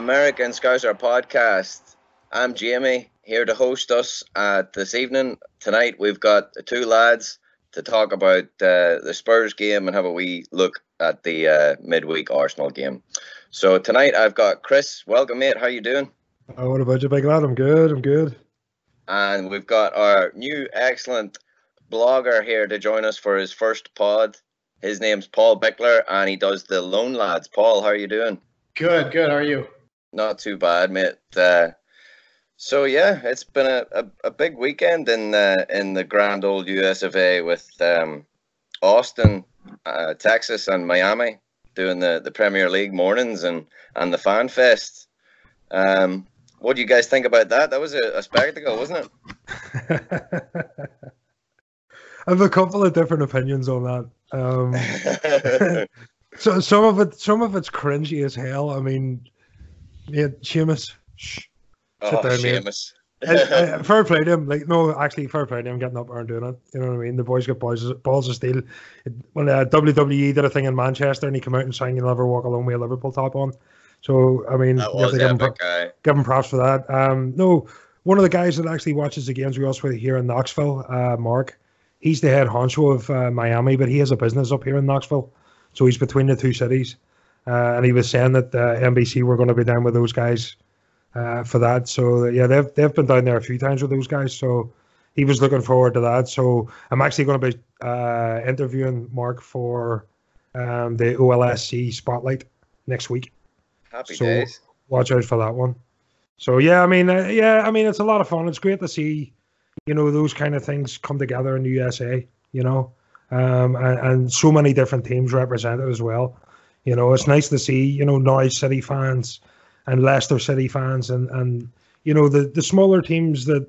American Scouser podcast. I'm Jamie here to host us uh, this evening. Tonight we've got two lads to talk about uh, the Spurs game and have a wee look at the uh, midweek Arsenal game. So tonight I've got Chris. Welcome, mate. How you doing? Oh, what about you, big lad? I'm good. I'm good. And we've got our new excellent blogger here to join us for his first pod. His name's Paul Bickler, and he does the Lone Lads. Paul, how are you doing? Good, good. How are you? Not too bad, mate. Uh, so yeah, it's been a, a, a big weekend in uh, in the grand old US of A with um, Austin, uh, Texas, and Miami doing the, the Premier League mornings and and the Fan Fest. Um, what do you guys think about that? That was a, a spectacle, wasn't it? I have a couple of different opinions on that. Um, so some of it, some of it's cringy as hell. I mean, yeah, Seamus. Shh. Oh, down, Seamus. I, I, fair play to him. Like, no, actually, fair play to him getting up there and doing it. You know what I mean? The boys got balls, balls of steel. It, when uh, WWE did a thing in Manchester and he came out and sang "You'll Never Walk Alone" with a Liverpool top on. So, I mean, that was give, him, give him props for that. Um, no, one of the guys that actually watches the games we also here in Knoxville, uh, Mark, he's the head honcho of uh, Miami, but he has a business up here in Knoxville. So he's between the two cities. Uh, and he was saying that uh, NBC were going to be down with those guys uh, for that. So yeah, they've they've been down there a few times with those guys. So he was looking forward to that. So I'm actually going to be uh, interviewing Mark for um, the OLSC Spotlight next week. Happy so days. Watch out for that one. So yeah, I mean, uh, yeah, I mean, it's a lot of fun. It's great to see, you know, those kind of things come together in the USA. You know, um, and, and so many different teams represented as well. You know, it's nice to see, you know, Norwich City fans and Leicester City fans and, and you know, the, the smaller teams that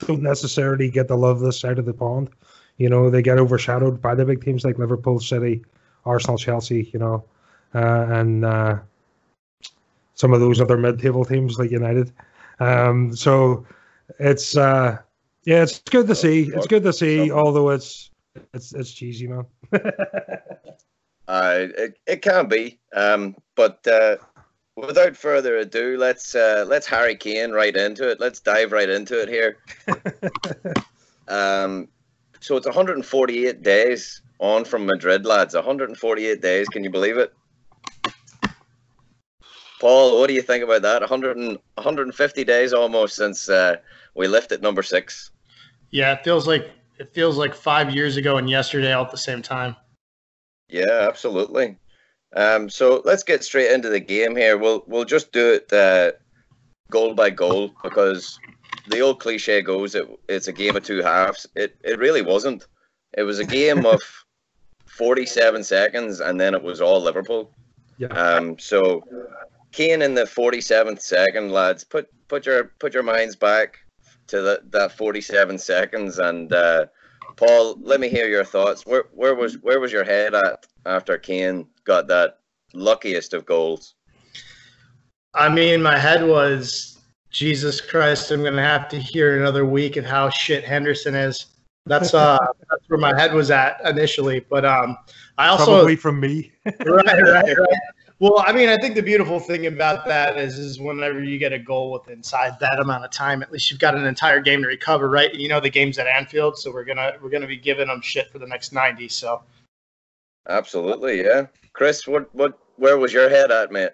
don't necessarily get the love this side of the pond. You know, they get overshadowed by the big teams like Liverpool City, Arsenal, Chelsea, you know, uh, and uh, some of those other mid-table teams like United. Um, so it's uh, yeah, it's good to see. It's good to see, although it's it's it's cheesy, man. uh, it it can be, um, but uh, without further ado, let's uh, let's Harry Kane right into it. Let's dive right into it here. um, so it's 148 days on from Madrid, lads. 148 days. Can you believe it? Paul, what do you think about that? 100 and, 150 days almost since uh, we lifted number six. Yeah, it feels like it feels like five years ago and yesterday all at the same time. Yeah, absolutely. Um, so let's get straight into the game here. We'll we'll just do it uh, goal by goal because the old cliche goes it, it's a game of two halves. It it really wasn't. It was a game of 47 seconds and then it was all Liverpool. Yeah. Um, so Kane in the 47th second, lads, put put your put your minds back to the, that 47 seconds and uh, Paul, let me hear your thoughts. Where where was where was your head at after Kane got that luckiest of goals? I mean, my head was Jesus Christ. I'm going to have to hear another week of how shit Henderson is. That's uh, that's where my head was at initially. But um, I also probably from me. right, right, right. Well, I mean, I think the beautiful thing about that is, is whenever you get a goal with inside that amount of time, at least you've got an entire game to recover, right? You know the game's at Anfield, so we're gonna we're gonna be giving them shit for the next ninety. So, absolutely, yeah. Chris, what what where was your head at, mate?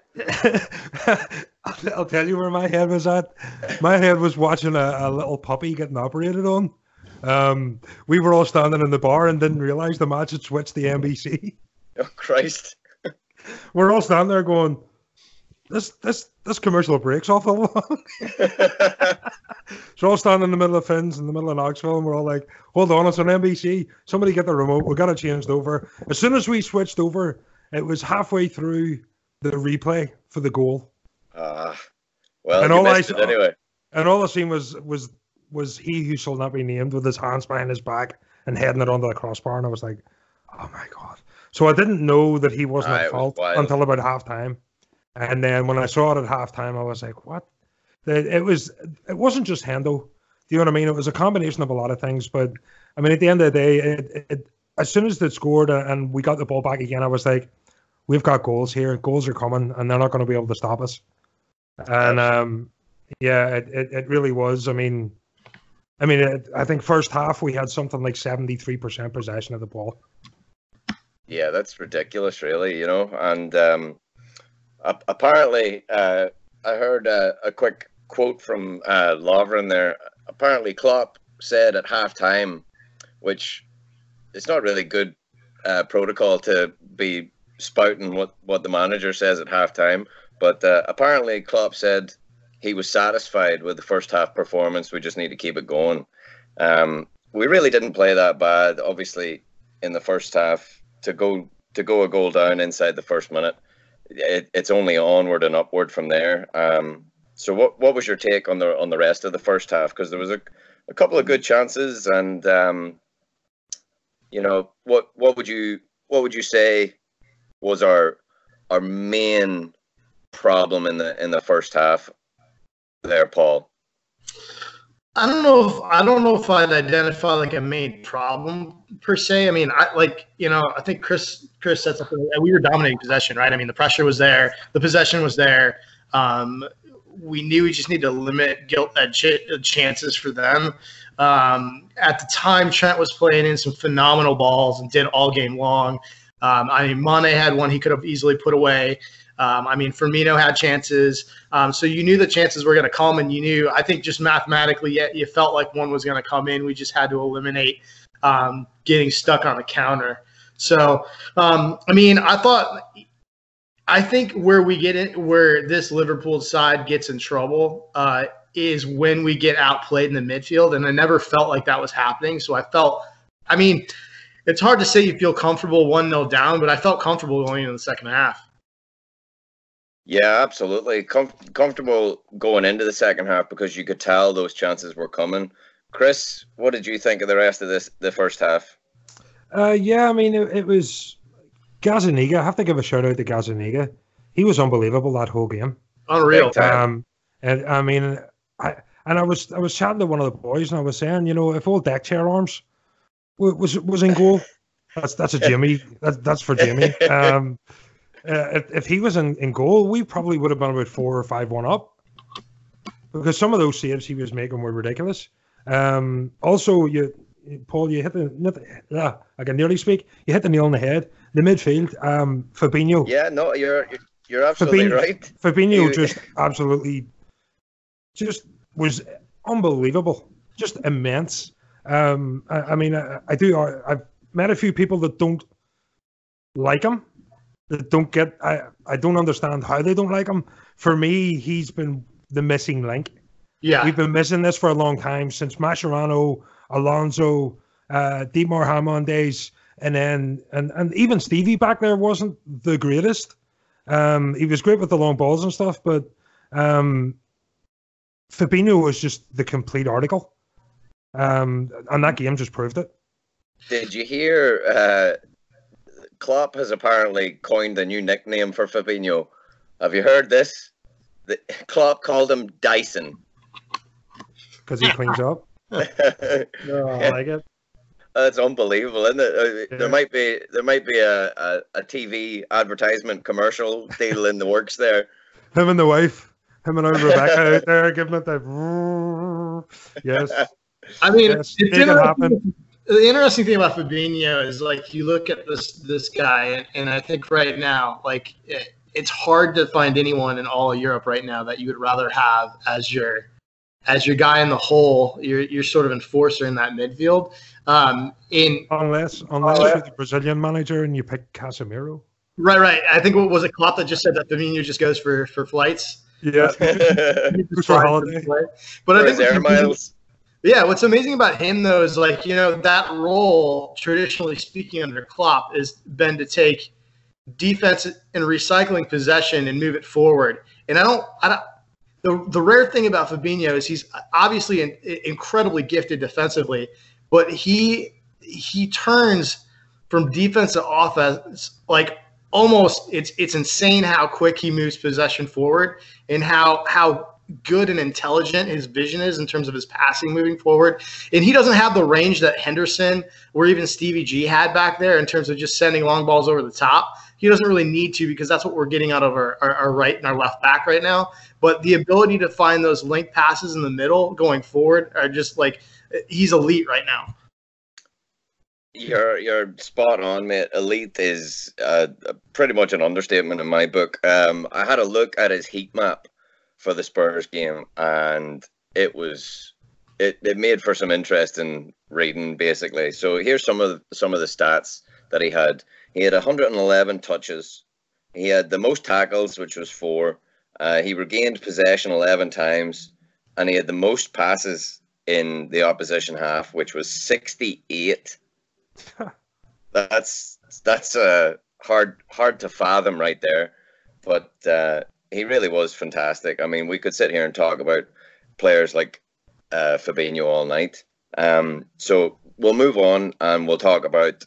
I'll tell you where my head was at. My head was watching a, a little puppy getting operated on. Um, we were all standing in the bar and didn't realize the match had switched the NBC. Oh Christ! We're all standing there going, "This this this commercial breaks awful long." so all standing in the middle of Finns in the middle of Knoxville, and we're all like, "Hold on, it's on NBC. Somebody get the remote. We got it changed over." As soon as we switched over, it was halfway through the replay for the goal. Ah, uh, well, and all I saw, anyway. And all I seen was was was he who shall not be named with his hands behind his back and heading it onto the crossbar, and I was like, "Oh my god." So I didn't know that he wasn't at fault was until about halftime. And then when I saw it at halftime, I was like, what? It was it wasn't just Hendo. Do you know what I mean? It was a combination of a lot of things. But I mean, at the end of the day, it, it, as soon as they scored and we got the ball back again, I was like, we've got goals here. Goals are coming, and they're not going to be able to stop us. and um, yeah, it, it, it really was. I mean, I mean, it, I think first half we had something like seventy three percent possession of the ball. Yeah, that's ridiculous, really. You know, and um, apparently, uh, I heard a, a, quick quote from uh, Lovren there. Apparently, Klopp said at halftime, which it's not really good uh, protocol to be spouting what, what the manager says at halftime. But uh, apparently, Klopp said he was satisfied with the first half performance. We just need to keep it going. Um, we really didn't play that bad. Obviously, in the first half, to go to go a goal down inside the first minute, it, it's only onward and upward from there. Um, so, what what was your take on the on the rest of the first half? Because there was a, a couple of good chances, and um, you know what what would you what would you say was our our main problem in the in the first half there, Paul? I don't know if I don't know if I'd identify like a main problem per se. I mean, I like you know I think Chris Chris said something. We were dominating possession, right? I mean, the pressure was there, the possession was there. Um, we knew we just need to limit guilt uh, ch- chances for them. Um, at the time, Trent was playing in some phenomenal balls and did all game long. Um, I mean, Mane had one he could have easily put away. Um, I mean, Firmino had chances. Um, so you knew the chances were going to come, and you knew, I think, just mathematically, you felt like one was going to come in. We just had to eliminate um, getting stuck on the counter. So, um, I mean, I thought, I think where we get it, where this Liverpool side gets in trouble uh, is when we get outplayed in the midfield. And I never felt like that was happening. So I felt, I mean, it's hard to say you feel comfortable 1 0 down, but I felt comfortable going into the second half. Yeah, absolutely. Com- comfortable going into the second half because you could tell those chances were coming. Chris, what did you think of the rest of this the first half? Uh, yeah, I mean it, it was Gazzaniga. I have to give a shout out to Gazzaniga. He was unbelievable that whole game. Unreal. Um, and I mean, I and I was I was chatting to one of the boys and I was saying, you know, if all deck chair arms was was in goal, that's that's a Jimmy. That's that's for Jimmy. Um, uh, if, if he was in, in goal, we probably would have been about four or five one up because some of those saves he was making were ridiculous. Um, also, you, Paul, you hit the, uh, I can nearly speak. You hit the nail on the head. The midfield, um, Fabinho. Yeah, no, you're you're absolutely Fabinho, right. Fabinho just absolutely, just was unbelievable, just immense. Um, I, I mean, I, I do. I, I've met a few people that don't like him don't get. I I don't understand how they don't like him. For me, he's been the missing link. Yeah, we've been missing this for a long time since Mascherano, Alonso, uh, Dietmar Hamann days, and then and and even Stevie back there wasn't the greatest. Um, he was great with the long balls and stuff, but um, Fabinho was just the complete article. Um, and that game just proved it. Did you hear uh, Klopp has apparently coined a new nickname for Fabinho. Have you heard this? The, Klopp called him Dyson. Because he cleans up. oh, I like it. That's unbelievable, isn't it? Uh, yeah. There might be there might be a, a, a, TV advertisement commercial deal in the works there. Him and the wife, him and Rebecca out there giving it that. Yes. I mean, yes, it didn't happen the interesting thing about Fabinho is like you look at this this guy, and I think right now, like it, it's hard to find anyone in all of Europe right now that you would rather have as your as your guy in the hole. You're you're sort of enforcer in that midfield. Um, in unless unless uh, you're the Brazilian manager and you pick Casemiro. Right, right. I think what was it Klopp that just said that Fabinho just goes for for flights. Yeah, for holiday. But I think air miles. Yeah, what's amazing about him though is like you know that role, traditionally speaking, under Klopp, has been to take defense and recycling possession and move it forward. And I don't, I don't. The, the rare thing about Fabinho is he's obviously an, incredibly gifted defensively, but he he turns from defense to offense like almost it's it's insane how quick he moves possession forward and how how good and intelligent his vision is in terms of his passing moving forward. And he doesn't have the range that Henderson or even Stevie G had back there in terms of just sending long balls over the top. He doesn't really need to because that's what we're getting out of our, our, our right and our left back right now. But the ability to find those link passes in the middle going forward are just like he's elite right now. You're you're spot on, mate. Elite is uh, pretty much an understatement in my book. Um, I had a look at his heat map for the Spurs game, and it was it, it made for some interesting reading, basically. So here's some of the, some of the stats that he had. He had 111 touches. He had the most tackles, which was four. Uh, he regained possession 11 times, and he had the most passes in the opposition half, which was 68 that's that's uh, hard hard to fathom right there, but uh, he really was fantastic. I mean, we could sit here and talk about players like uh, Fabinho all night. Um, so we'll move on and we'll talk about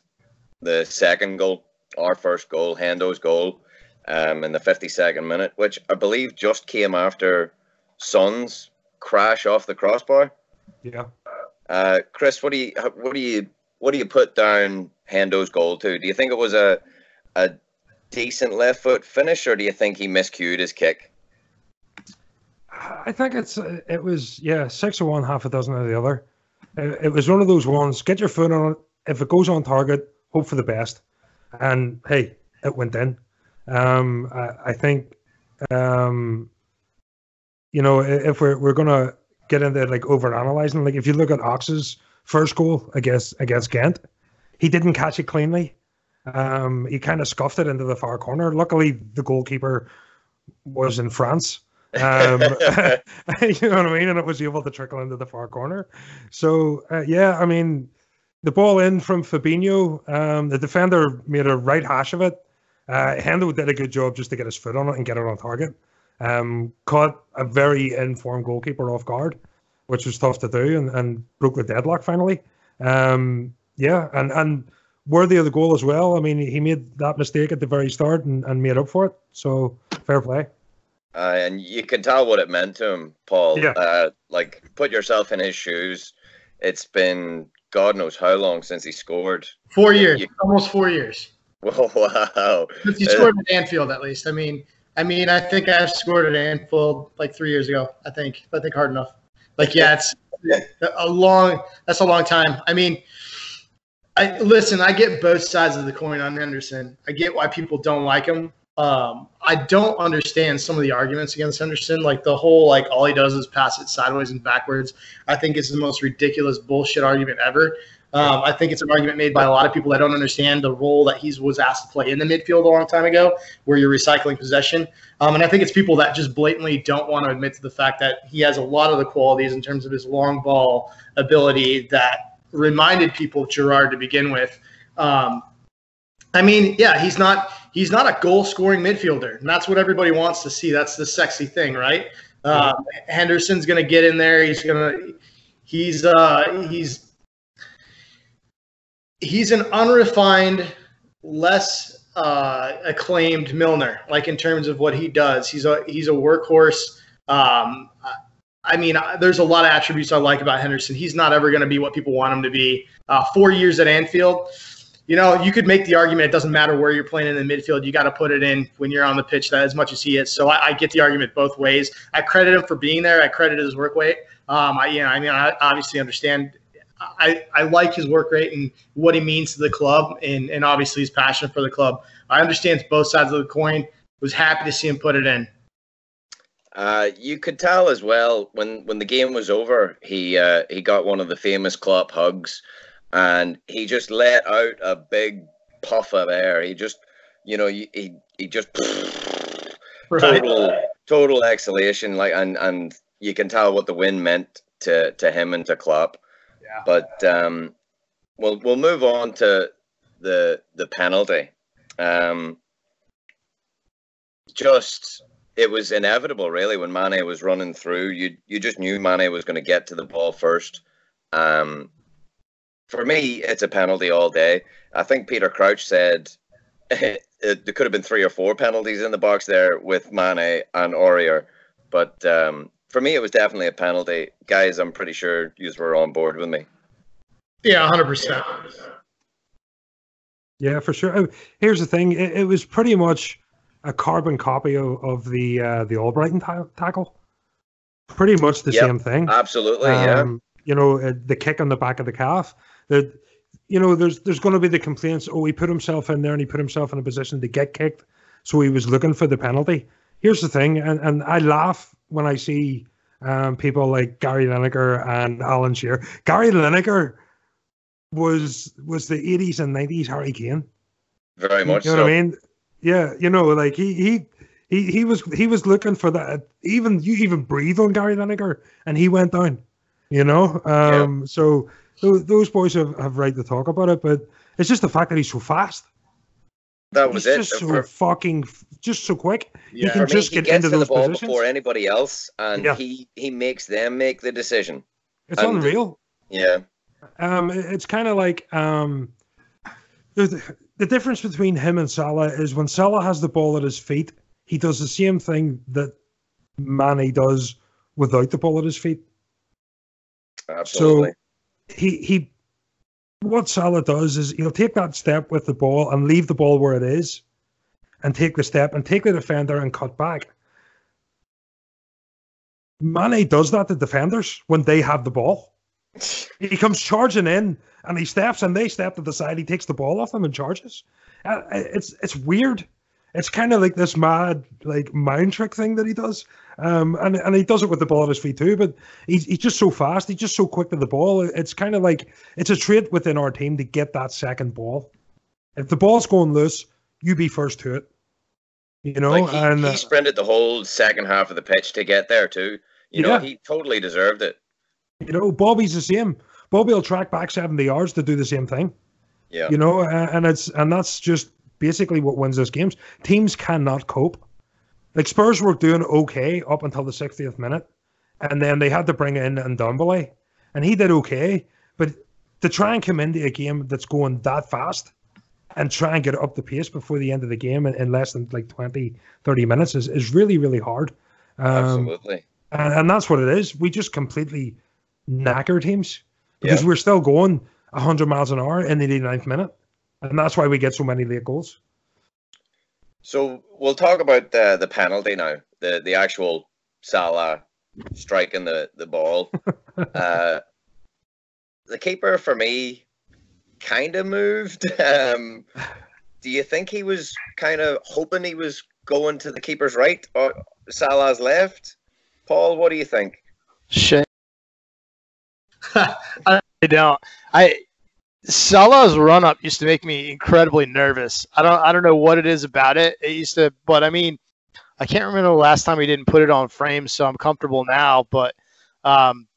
the second goal, our first goal, Hendo's goal, um, in the 52nd minute, which I believe just came after Son's crash off the crossbar. Yeah. Uh, Chris, what do you what do you what do you put down Hendo's goal to? Do you think it was a a decent left foot finish, or do you think he miscued his kick? I think it's it was yeah six of one, half a dozen of the other. It, was one of those ones. Get your foot on it. If it goes on target, hope for the best. And hey, it went in. Um, I, I think, um, you know, if we're we're gonna get into like over analyzing, like if you look at Ox's first goal against against Ghent. He didn't catch it cleanly. Um, he kind of scuffed it into the far corner. Luckily, the goalkeeper was in France. um, you know what I mean, and it was able to trickle into the far corner. So uh, yeah, I mean, the ball in from Fabinho. Um, the defender made a right hash of it. Uh, Hendo did a good job just to get his foot on it and get it on target. Um, caught a very informed goalkeeper off guard which was tough to do, and, and broke the deadlock finally. Um, yeah, and and worthy of the goal as well. I mean, he made that mistake at the very start and, and made up for it. So fair play. Uh, and you can tell what it meant to him, Paul. Yeah. Uh, like, put yourself in his shoes. It's been God knows how long since he scored. Four years, you, almost four years. wow! Since he scored at Anfield, at least. I mean, I mean, I think I scored at Anfield like three years ago. I think, I think hard enough. Like, yeah, it's a long. That's a long time. I mean, I listen. I get both sides of the coin on Henderson. I get why people don't like him. Um, I don't understand some of the arguments against Henderson. Like the whole like all he does is pass it sideways and backwards. I think it's the most ridiculous bullshit argument ever. Um, I think it's an argument made by a lot of people that don't understand the role that he was asked to play in the midfield a long time ago, where you're recycling possession. Um, and I think it's people that just blatantly don't want to admit to the fact that he has a lot of the qualities in terms of his long ball ability that reminded people of Gerrard to begin with. Um, I mean, yeah, he's not he's not a goal scoring midfielder, and that's what everybody wants to see. That's the sexy thing, right? Um, Henderson's to get in there. He's to he's uh, he's he's an unrefined, less uh, acclaimed Milner, like in terms of what he does. He's a he's a workhorse. Um, I mean, there's a lot of attributes I like about Henderson. He's not ever going to be what people want him to be. Uh, four years at Anfield, you know, you could make the argument it doesn't matter where you're playing in the midfield. You got to put it in when you're on the pitch that as much as he is. So I, I, get the argument both ways. I credit him for being there. I credit his work rate. Um, I, you know, I mean, I obviously understand I, I like his work rate and what he means to the club and, and obviously his passion for the club. I understand both sides of the coin. Was happy to see him put it in. Uh, you could tell as well when, when the game was over, he uh, he got one of the famous Klopp hugs, and he just let out a big puff of air. He just, you know, he he just right. total total exhalation, like and and you can tell what the win meant to to him and to Klopp. Yeah. But um, we'll we'll move on to the the penalty. Um, just it was inevitable, really, when Mane was running through. You you just knew Mane was going to get to the ball first. Um, for me, it's a penalty all day. I think Peter Crouch said it, it, there could have been three or four penalties in the box there with Mane and Aurier, but um, for me, it was definitely a penalty. Guys, I'm pretty sure you were on board with me. Yeah, 100%. Yeah, for sure. Uh, here's the thing: it, it was pretty much a carbon copy of, of the uh, the Albrighton ta- tackle. Pretty much the Yep, same thing. Absolutely, yeah. Um, you know, uh, the kick on the back of the calf. The, you know, there's there's going to be the complaints. Oh, he put himself in there and he put himself in a position to get kicked, so he was looking for the penalty. Here's the thing, and, and I laugh when I see um, people like Gary Lineker and Alan Shearer. Gary Lineker was was the 80s and 90s Harry Kane. Very much you know so. what I mean? Yeah, you know, like he he he he was he was looking for that. Even you even breathe on Gary Lineker, and he went down. You know, um, so those, those boys have, have right to talk about it, but it's just the fact that he's so fast. That was he's it. just so For- fucking, just so quick. Yeah. can for me, just he get gets into to the those ball positions. before anybody else, and Yeah. he he makes them make the decision. It's And- unreal. Yeah, Um, it- it's kind of like um, the difference between him and Salah is when Salah has the ball at his feet, he does the same thing that Mane does without the ball at his feet. absolutely. So he he, what Salah does is he'll take that step with the ball and leave the ball where it is, and take the step and take the defender and cut back. Mane does that to defenders when they have the ball. He comes charging in and he steps and they step to the side. He takes the ball off them and charges. Uh, It's it's weird. It's kind of like this mad like mind trick thing that he does. Um, and and he does it with the ball at his feet too. But he's he's just so fast. He's just so quick to the ball. It's kind of like it's a trait within our team to get that second ball. If the ball's going loose, you be first to it. You know, like he, and he sprinted the whole second half of the pitch to get there too. You know, he totally deserved it. You know Bobby's the same. Bobby will track back seventy yards to do the same thing. Yeah, you know and it's and that's just basically what wins those games teams cannot cope like spurs were doing okay up until the 60th minute and then they had to bring in Ndombele, and he did okay but to try and come into a game that's going that fast and try and get up the pace before the end of the game in, in less than like 20 30 minutes is, is really really hard um, absolutely. and, and that's what it is. We just completely knacker teams because Yeah. we're still going 100 miles an hour in the 89th minute. And that's why we get so many late goals. So we'll talk about the the penalty now. The the actual Salah striking the the ball. uh, the keeper for me kind of moved. Um, do you think he was kind of hoping he was going to the keeper's right or Salah's left? Paul, what do you think? Shit. I don't. I Salah's run up used to make me incredibly nervous. I don't. I don't know what it is about it. It used to, but I mean, I can't remember the last time he didn't put it on frame, so I'm comfortable now. But um,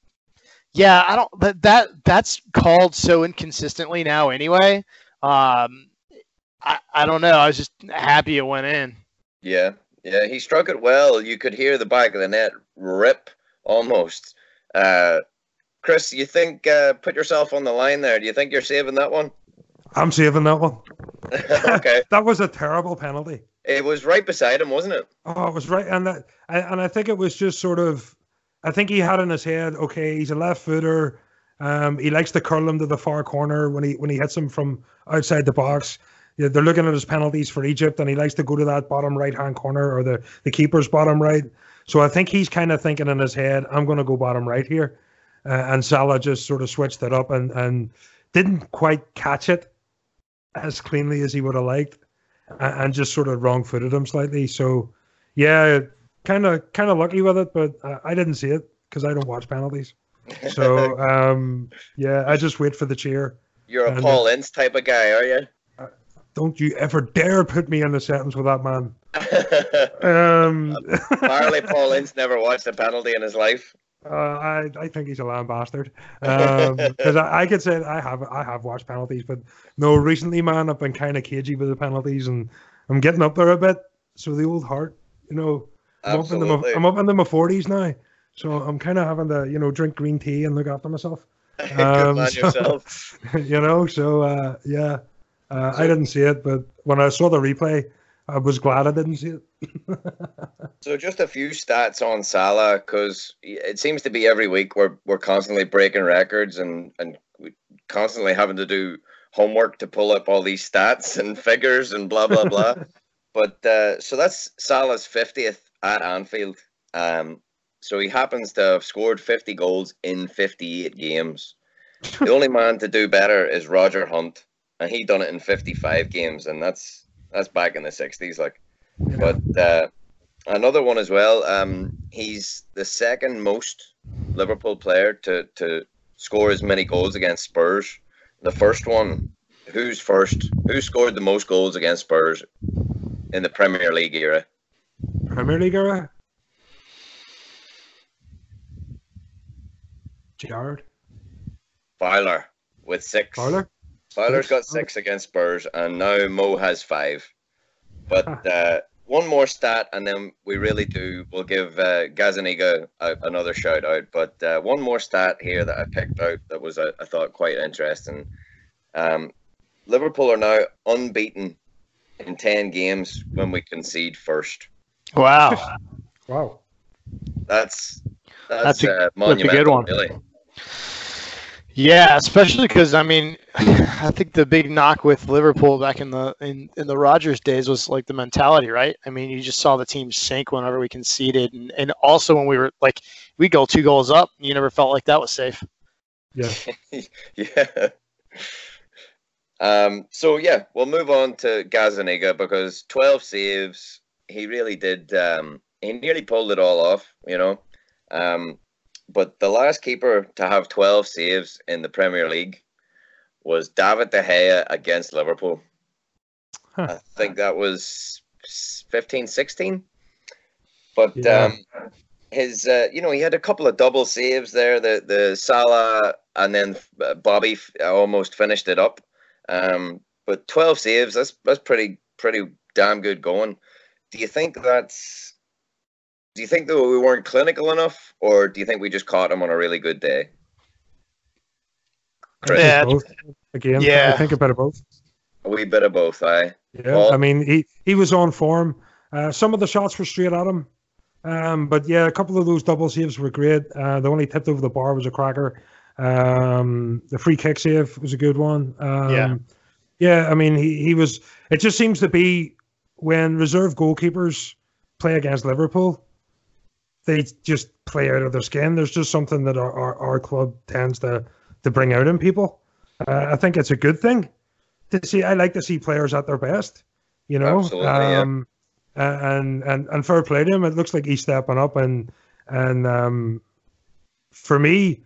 yeah, I don't. But that that's called so inconsistently now. Anyway, um, I I don't know. I was just happy it went in. Yeah, yeah, he struck it well. You could hear the back of the net rip almost. Uh, Chris, you think uh, put yourself on the line there? Do you think you're saving that one? I'm saving that one. okay, that was a terrible penalty. it was right beside him, wasn't it? Oh, it was right. And that, and I think it was just sort of, I think he had in his head, okay, he's a left footer. Um, he likes to curl him to the far corner when he when he hits him from outside the box. Yeah, they're looking at his penalties for Egypt, and he likes to go to that bottom right hand corner or the the keeper's bottom right. So I think he's kind of thinking in his head, I'm going to go bottom right here, uh, and Salah just sort of switched it up and and didn't quite catch it as cleanly as he would have liked, and, and just sort of wrong footed him slightly. So yeah, kind of kind of lucky with it, but uh, I didn't see it because I don't watch penalties. So um, yeah, I just wait for the cheer. You're a Paul Ince type of guy, are you? Don't you ever dare put me in a sentence with that man. Um, Apparently, Paul Ince never watched a penalty in his life. Uh, I I think he's a lamb bastard. Because I, I could say I have I have watched penalties, but no, recently, man, I've been kind of cagey with the penalties, and I'm getting up there a bit. So the old heart, you know, I'm up, in the I'm up into my forties now, so I'm kind of having to you know drink green tea and look after myself. Good Um, man so- yourself. you know, so uh, yeah, uh, So- I didn't see it, but when I saw the replay, I was glad I didn't see it. So just a few stats on Salah because it seems to be every week we're we're constantly breaking records and and constantly having to do homework to pull up all these stats and figures and blah blah blah. but uh, so that's Salah's fiftieth at Anfield. Um, so he happens to have scored fifty goals in fifty-eight games. the only man to do better is Roger Hunt, and he done it in fifty-five games, and that's that's back in the sixties, like. But uh, another one as well. Um, he's the second most Liverpool player to to score as many goals against Spurs. The first one, who's first? Who scored the most goals against Spurs in the Premier League era? Premier League era? Gerrard. Fowler with six. Fowler? Fowler's got six against Spurs, and now Mo has five. But uh, one more stat, and then we really do. We'll give uh, Gazzaniga a, another shout out. But uh, one more stat here that I picked out that was I, I thought quite interesting. Um, Liverpool are now unbeaten in ten games when we concede first. Wow! wow! That's that's, that's a, uh, that's a good one. Really. Yeah, especially because I mean, I think the big knock with Liverpool back in the in, in the Rodgers days was like the mentality, right? I mean, you just saw the team sink whenever we conceded, and, and also when we were like we go two goals up, you never felt like that was safe. Yeah, yeah. Um. So yeah, we'll move on to Gazzaniga because twelve saves. He really did. Um. He nearly pulled it all off. You know. Um but the last keeper to have 12 saves in the Premier League was David De Gea against Liverpool. Huh. I think that was 15, 16. But yeah. um, his, uh, you know, he had a couple of double saves there. The the Salah and then uh, Bobby almost finished it up. Um, but 12 saves, that's that's pretty pretty damn good going. Do you think that's do you think that we weren't clinical enough, or do you think we just caught him on a really good day? Yeah, both. Again, yeah. I think a bit of both. A wee bit of both, aye. Yeah, Paul? I mean, he, he was on form. Uh, some of the shots were straight at him. Um, but yeah, a couple of those double saves were great. Uh, the only tipped over the bar was a cracker. Um, the free kick save was a good one. Um, yeah. Yeah, I mean, he, he was. It just seems to be when reserve goalkeepers play against Liverpool, they just play out of their skin. There's just something that our, our, our club tends to to bring out in people. Uh, I think it's a good thing to see. I like to see players at their best. You know, um, yeah. and and and fair play to him. It looks like he's stepping up, and and um, for me,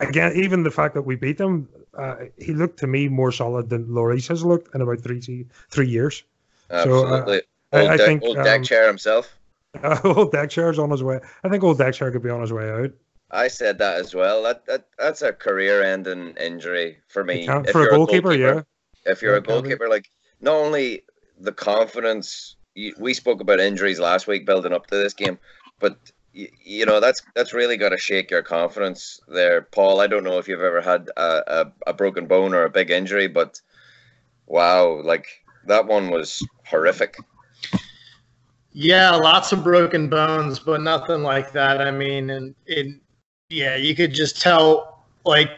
again, even the fact that we beat them, uh, he looked to me more solid than Lloris has looked in about three three years. Absolutely. So, uh, old I, I think old deck um, chair himself. Uh, old deck chair's on his way. I think old deck chair could be on his way out. I said that as well. That, that that's a career-ending injury for me. If for a goalkeeper, a goalkeeper, yeah. If you're a goalkeeper, like not only the confidence, you, we spoke about injuries last week building up to this game, but you, you know that's that's really got to shake your confidence there, Paul. I don't know if you've ever had a, a, a broken bone or a big injury, but wow, like that one was horrific. Yeah, lots of broken bones, but nothing like that. I mean, and yeah, you could just tell, like,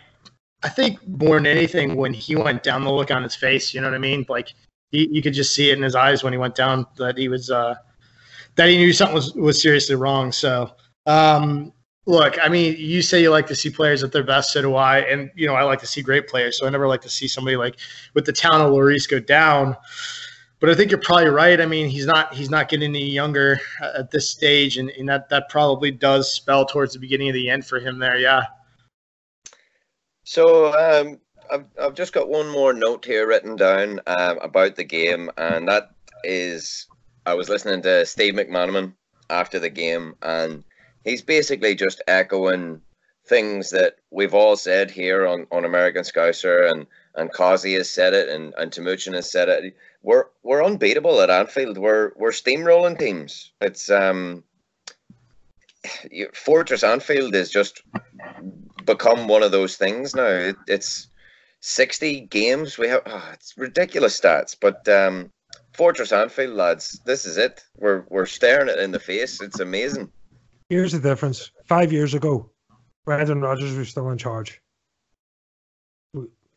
I think more than anything, when he went down, the look on his face, you know what I mean? Like, he, you could just see it in his eyes when he went down that he was, uh, that he knew something was, was seriously wrong. So, um, look, I mean, you say you like to see players at their best, so do I. And, you know, I like to see great players. So I never like to see somebody like with the town of Lloris go down. But I think you're probably right. I mean, he's not he's not getting any younger at this stage, and, and that that probably does spell towards the beginning of the end for him there. Yeah. So um, I've I've just got one more note here written down um, about the game, and that is I was listening to Steve McManaman after the game, and he's basically just echoing things that we've all said here on, on American Scouser, and and Causey has said it, and and Timuchin has said it we're we're unbeatable at Anfield. We're we're steamrolling teams. It's um, Fortress Anfield is just become one of those things now. It, it's sixty games. We have oh, it's ridiculous stats, but um, Fortress Anfield lads, this is it. We're we're staring it in the face. It's amazing. Here's the difference. Five years ago, Brendan Rodgers was still in charge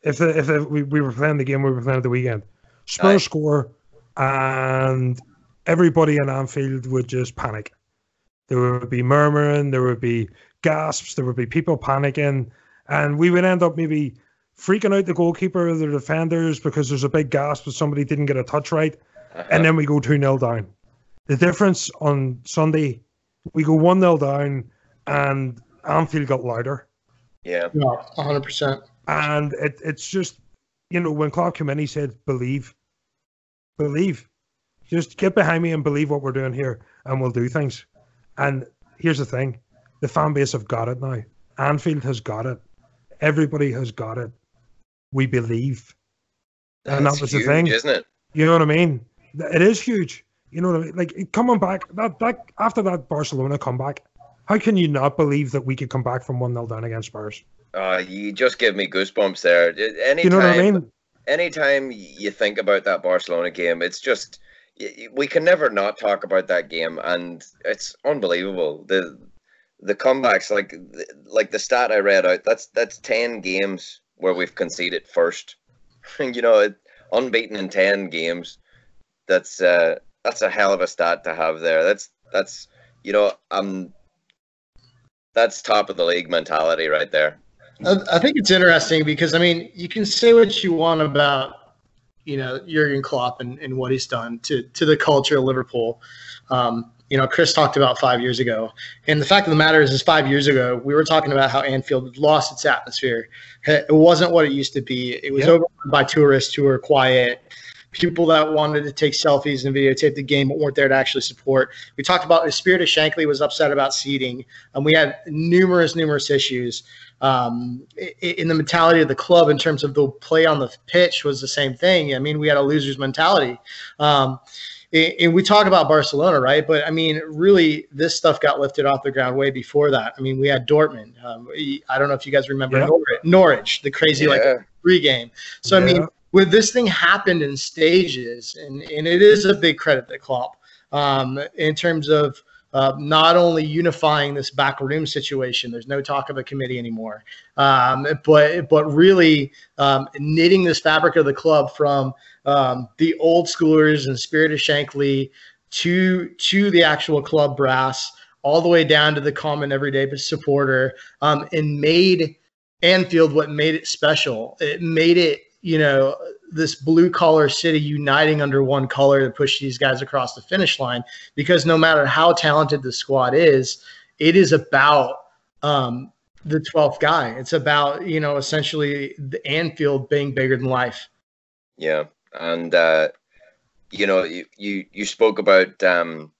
if the, if the, we, we were playing the game we were playing at the weekend, Spurs Aye. score, and everybody in Anfield would just panic. There would be murmuring, there would be gasps, there would be people panicking, and we would end up maybe freaking out the goalkeeper, or the defenders, because there's a big gasp that somebody didn't get a touch right, uh-huh. and then we go 2 0 down. The difference on Sunday, we go 1 0 down, and Anfield got louder. Yeah. Yeah, 100%. And it, it's just, you know, when Klopp came in, he said, believe. Believe. Just get behind me and believe what we're doing here, and we'll do things. And here's the thing the fan base have got it now. Anfield has got it. Everybody has got it. We believe. That's and that was huge, the thing. Isn't it? You know what I mean? It is huge. You know what I mean? Like coming back that that after that Barcelona comeback, how can you not believe that we could come back from one 0 down against Spurs? Uh, you just give me goosebumps there. Anytime, you know what I mean? Anytime you think about that Barcelona game, it's just we can never not talk about that game, and it's unbelievable. The the comebacks, like like the stat I read out, that's that's ten games where we've conceded first. you know, unbeaten in ten games. That's uh, that's a hell of a stat to have there. That's that's you know, um, that's top of the league mentality right there. I think it's interesting because I mean, you can say what you want about you know Jurgen Klopp and, and what he's done to to the culture of Liverpool. Um, you know, Chris talked about five years ago, and the fact of the matter is, is five years ago we were talking about how Anfield lost its atmosphere. It wasn't what it used to be. It was yep. by tourists who were quiet people that wanted to take selfies and videotape the game but weren't there to actually support. We talked about the spirit of Shankly was upset about seating, and we had numerous, numerous issues um, in the mentality of the club in terms of the play on the pitch was the same thing. I mean, we had a loser's mentality. Um, and we talk about Barcelona, right? But I mean, really, this stuff got lifted off the ground way before that. I mean, we had Dortmund. Um, I don't know if you guys remember yeah. Norwich, Norwich, the crazy yeah. like three game. So yeah. I mean, with this thing happened in stages, and and it is a big credit to Klopp um, in terms of uh, not only unifying this back room situation. There's no talk of a committee anymore, um, but but really um, knitting this fabric of the club from um, the old schoolers and spirit of Shankly to to the actual club brass, all the way down to the common everyday supporter, um, and made Anfield what made it special. It made it you know this blue collar city uniting under one color to push these guys across the finish line because no matter how talented the squad is it is about um, the 12th guy. It's about you know essentially the anfield being bigger than life. Yeah and uh, you know you, you you spoke about um,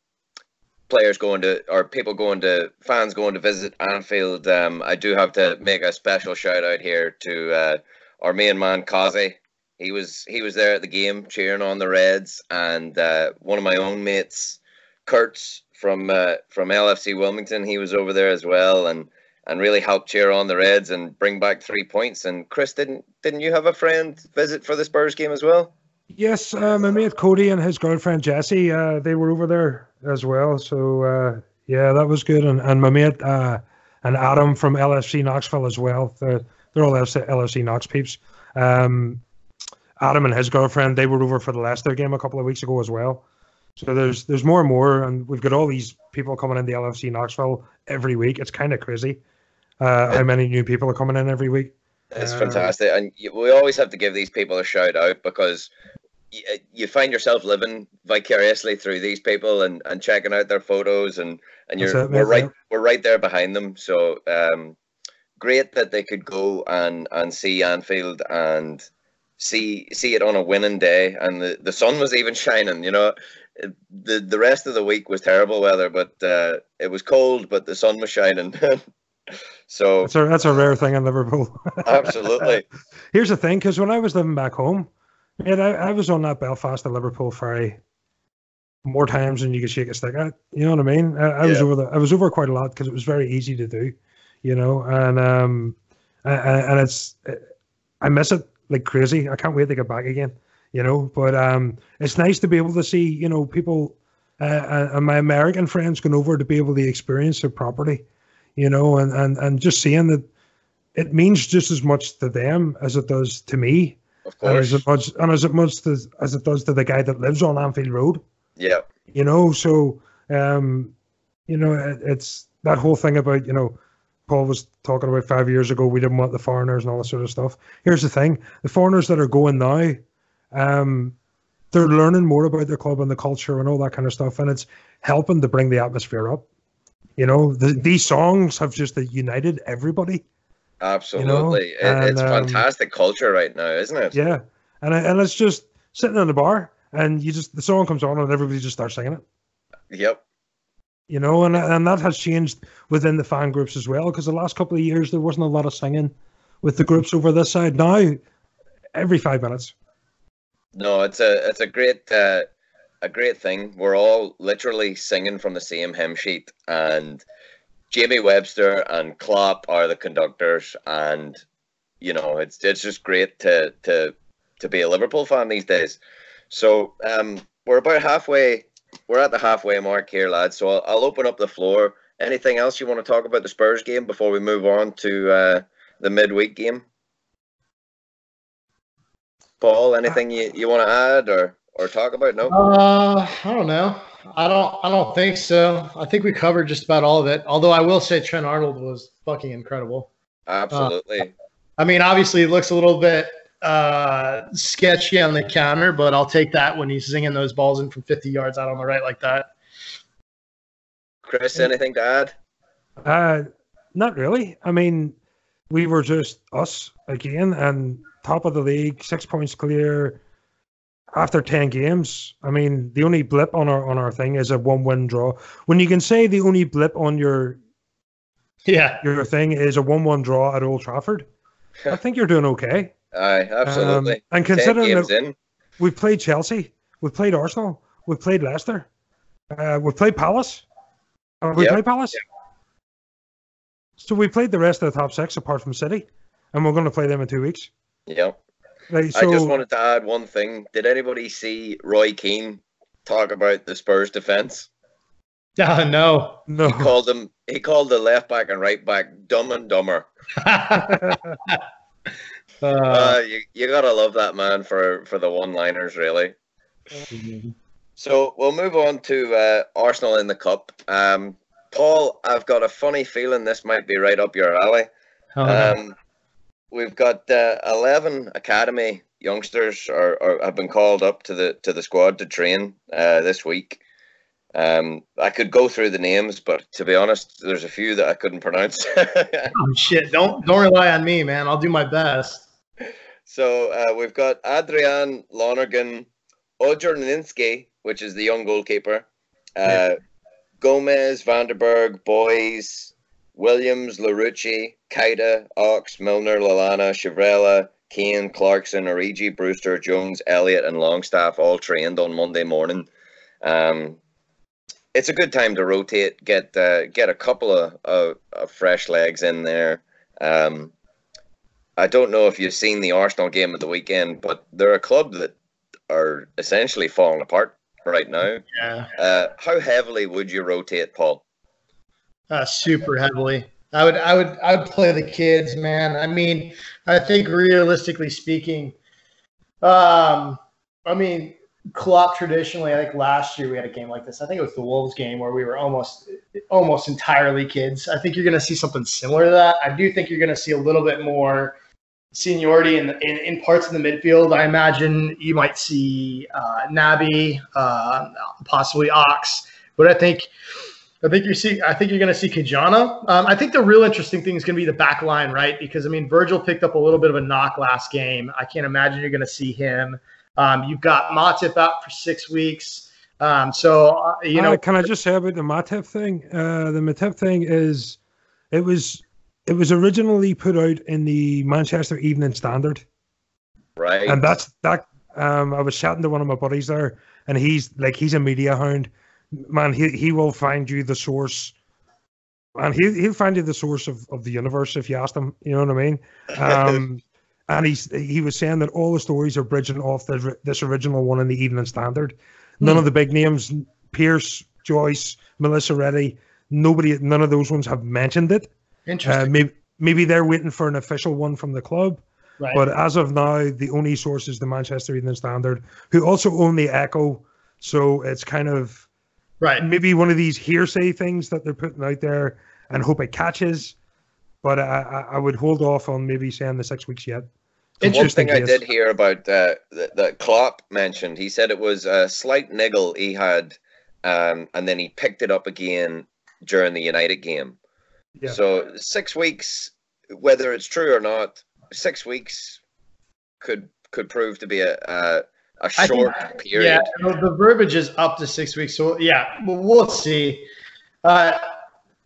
players going to or people going to fans going to visit anfield. Um, i do have to make a special shout out here to uh, our main man Kazi. He was he was there at the game cheering on the Reds, and uh, one of my own mates, Kurtz from uh, from LFC Wilmington, he was over there as well, and and really helped cheer on the Reds and bring back three points. And Chris, didn't didn't you have a friend visit for the Spurs game as well? Yes, uh, my mate Cody and his girlfriend Jessie, uh, they were over there as well. So uh, yeah, that was good. And and my mate uh, and Adam from LFC Knoxville as well. The, they're all LFC Knox peeps. Um, Adam and his girlfriend, they were over for the Leicester game a couple of weeks ago as well. So there's there's more and more, and we've got all these people coming in the LFC Knoxville every week. It's kind of crazy uh, how many new people are coming in every week. It's uh, fantastic, and we always have to give these people a shout out because you, you find yourself living vicariously through these people and, and checking out their photos, and and you're it, we're right we're right there behind them. So um, great that they could go and and see Anfield and see see it on a winning day, and the, the sun was even shining. You know, the the rest of the week was terrible weather, but uh, it was cold, but the sun was shining. so that's a that's a rare thing in Liverpool. absolutely. Here's the thing, because when I was living back home, man, I, I was on that Belfast to Liverpool ferry more times than you could shake a stick at. You know what I mean? I, I yeah. was over the, I was over quite a lot because it was very easy to do you know, and um, and it's I miss it like crazy. I can't wait to get back again, you know. But um, it's nice to be able to see, you know, people uh, and my American friends going over to be able to experience it properly, you know, and and and just seeing that it means just as much to them as it does to me. Of And as much and as it much as, as it does to the guy that lives on Anfield Road. Yeah. You know, so um, you know, it, it's that whole thing about, you know, Paul was talking about five years ago, we didn't want the foreigners and all that sort of stuff. Here's the thing the foreigners that are going now, um, they're learning more about their club and the culture and all that kind of stuff, and it's helping to bring the atmosphere up. You know, the, these songs have just united everybody. Absolutely. It- and, it's um, fantastic culture right now, isn't it? Yeah, and and it's just sitting in the bar, and you just the song comes on, and everybody just starts singing it. Yep. You know, and and that has changed within the fan groups as well. Because the last couple of years there wasn't a lot of singing with the groups over this side. Now, every five minutes. No, it's a it's a great uh, a great thing. We're all literally singing from the same hymn sheet, and Jamie Webster and Klopp are the conductors, and you know it's it's just great to to to be a Liverpool fan these days. So um, we're about halfway. We're at the halfway mark here, lads. So I'll, I'll open up the floor. Anything else you want to talk about the Spurs game before we move on to uh, the midweek game? Paul, anything you, you want to add or, or talk about? No. Uh, I don't know. I don't. I don't think so. I think we covered just about all of it. Although I will say Trent Arnold was fucking incredible. Absolutely. I mean, obviously, it looks a little bit uh, sketchy on the counter, but I'll take that when he's zinging those balls in from 50 yards out on the right like that. Chris, anything to add? Uh, not really. I mean, we were just us again, and top of the league, six points clear after ten games. I mean, the only blip on our on our thing is a one-win draw. When you can say the only blip on your Yeah. your thing is a one-one draw at Old Trafford, I think you're doing okay. Aye, absolutely. Um, and Ten considering that in. we've played Chelsea, we've played Arsenal, we've played Leicester, uh, we've played Palace. Have we Yep. played Palace? So we played the rest of the top six apart from City, and we're going to play them in two weeks. Yep. Like, so, I just wanted to add one thing. Did anybody see Roy Keane talk about the Spurs defense? Uh, no. no. He called them. He called the left back and right back dumb and dumber. uh, Uh, you, you gotta love that man for for the one liners, really. So we'll move on to uh, Arsenal in the cup. Um, Paul, I've got a funny feeling this might be right up your alley. oh, Um, we've got uh, eleven academy youngsters are, are have been called up to the to the squad to train uh, this week. Um, I could go through the names, but to be honest, there's a few that I couldn't pronounce. oh, shit. Don't don't rely on me, man. I'll do my best. So uh, we've got Adrian Lonergan, Ojorninski, which is the young goalkeeper, uh, Gomez, van den Berg, Boys, Williams, Larouci, Keita, Ox, Milner, Lallana, Chirivella, Kane, Clarkson, Origi, Brewster, Jones, Elliott, and Longstaff all trained on Monday morning. Um, it's a good time to rotate, get uh, get a couple of, of, of fresh legs in there. Um, I don't know if you've seen the Arsenal game of the weekend, but they're a club that are essentially falling apart right now. Yeah. Uh, how heavily would you rotate, Paul? Uh, super heavily. I would, I would, I would play the kids, man. I mean, I think realistically speaking, um, I mean, Klopp traditionally, I think last year we had a game like this. I think it was the Wolves game where we were almost, almost entirely kids. I think you're going to see something similar to that. I do think you're going to see a little bit more seniority in, in in parts of the midfield. I imagine you might see uh, Naby, uh, possibly Ox, but I think. I think you see. I think you're going to see Ki-Jana. Um, I think the real interesting thing is going to be the back line, right? Because I mean, Virgil picked up a little bit of a knock last game. I can't imagine you're going to see him. Um, you've got Matip out for six weeks. Um, so uh, you know, Uh, can I just say about the Matip thing? Uh, the Matip thing is, it was it was originally put out in the Manchester Evening Standard, Right. and that's that. Um, I was chatting to one of my buddies there, and he's like, he's a media hound. Man, he he will find you the source, and he he'll find you the source of, of the universe if you ask him. You know what I mean? Um, and he's he was saying that all the stories are bridging off the, this original one in the Evening Standard. None Hmm. of the big names, Pearce, Joyce, Melissa Reddy, nobody, none of those ones have mentioned it. Uh, interesting. maybe maybe they're waiting for an official one from the club. Right. But as of now, the only source is the Manchester Evening Standard, who also own the Echo. So it's kind of right. maybe one of these hearsay things that they're putting out there and hope it catches. But I, I, I would hold off on maybe saying the six weeks yet. One Just in thing I did hear about uh, that, that Klopp mentioned, he said it was a slight niggle he had, um, and then he picked it up again during the United game. Yeah. So six weeks, whether it's true or not, six weeks could could prove to be a think- short period. Yeah, the verbiage is up to six weeks. So yeah, well, we'll see. Uh,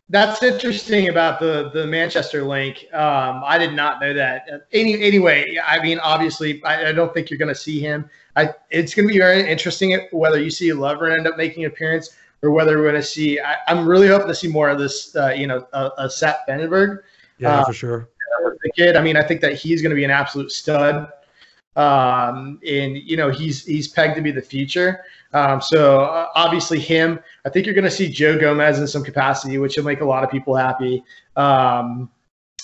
that's interesting about the the Manchester link. Um, I did not know that. Any anyway, I mean, obviously, I, I don't think you're going to see him. I it's going to be very interesting whether you see Lover end up making an appearance or whether we're going to see. I, I'm really hoping to see more of this. Uh, you know, a, a Sepp van den Berg Yeah, Uh, for sure. the kid. I mean, I think that he's going to be an absolute stud. Um, and you know, he's he's pegged to be the future. Um, so uh, obviously him. I think you're going to see Joe Gomez in some capacity, which will make a lot of people happy. Um,